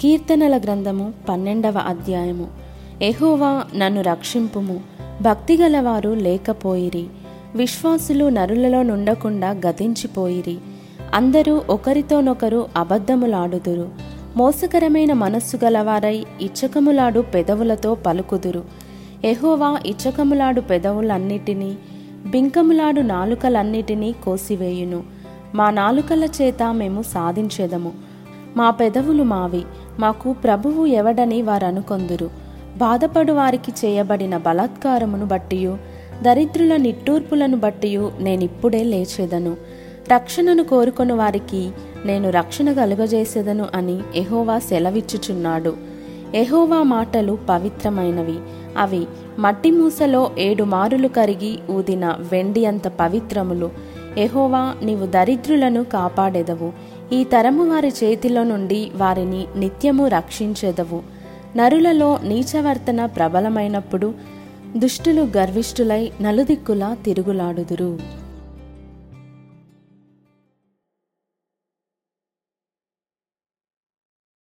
కీర్తనల గ్రంథము పన్నెండవ అధ్యాయము. ఎహోవా నన్ను రక్షింపుము. భక్తిగలవారు లేకపోయిరి. విశ్వాసులు నరులలో నుండకుండా గతించిపోయిరి. అందరూ ఒకరితోనొకరు అబద్ధములాడుదురు. మోసకరమైన మనస్సు గలవారై ఇచ్చకములాడు పెదవులతో పలుకుదురు. ఎహోవా ఇచ్చకములాడు పెదవులన్నిటినీ బింకములాడు నాలుకలన్నిటినీ కోసివేయును. మా నాలుకల చేత మేము సాధించేదము. మా పెదవులు మావి మాకు ప్రభువు ఎవడని వారనుకొందురు. బాధపడు వారికి చేయబడిన బలాత్కారమును బట్టియు దరిద్రుల నిట్టూర్పులను బట్టియు నేనిప్పుడే లేచెదను. రక్షణను కోరుకొని వారికి నేను రక్షణ కలుగజేసేదను అని ఎహోవా సెలవిచ్చుచున్నాడు. ఎహోవా మాటలు పవిత్రమైనవి. అవి మట్టి మూసలో ఏడు మారులు కరిగి ఊదిన వెండి అంత పవిత్రములు. ఎహోవా నీవు దరిద్రులను కాపాడెదవు. ఈ తరము వారి చేతిలో నుండి వారిని నిత్యము రక్షించెదవు. నరులలో నీచవర్తన ప్రబలమైనప్పుడు దుష్టులు గర్విష్ఠులై నలుదిక్కులా తిరుగులాడుదురు.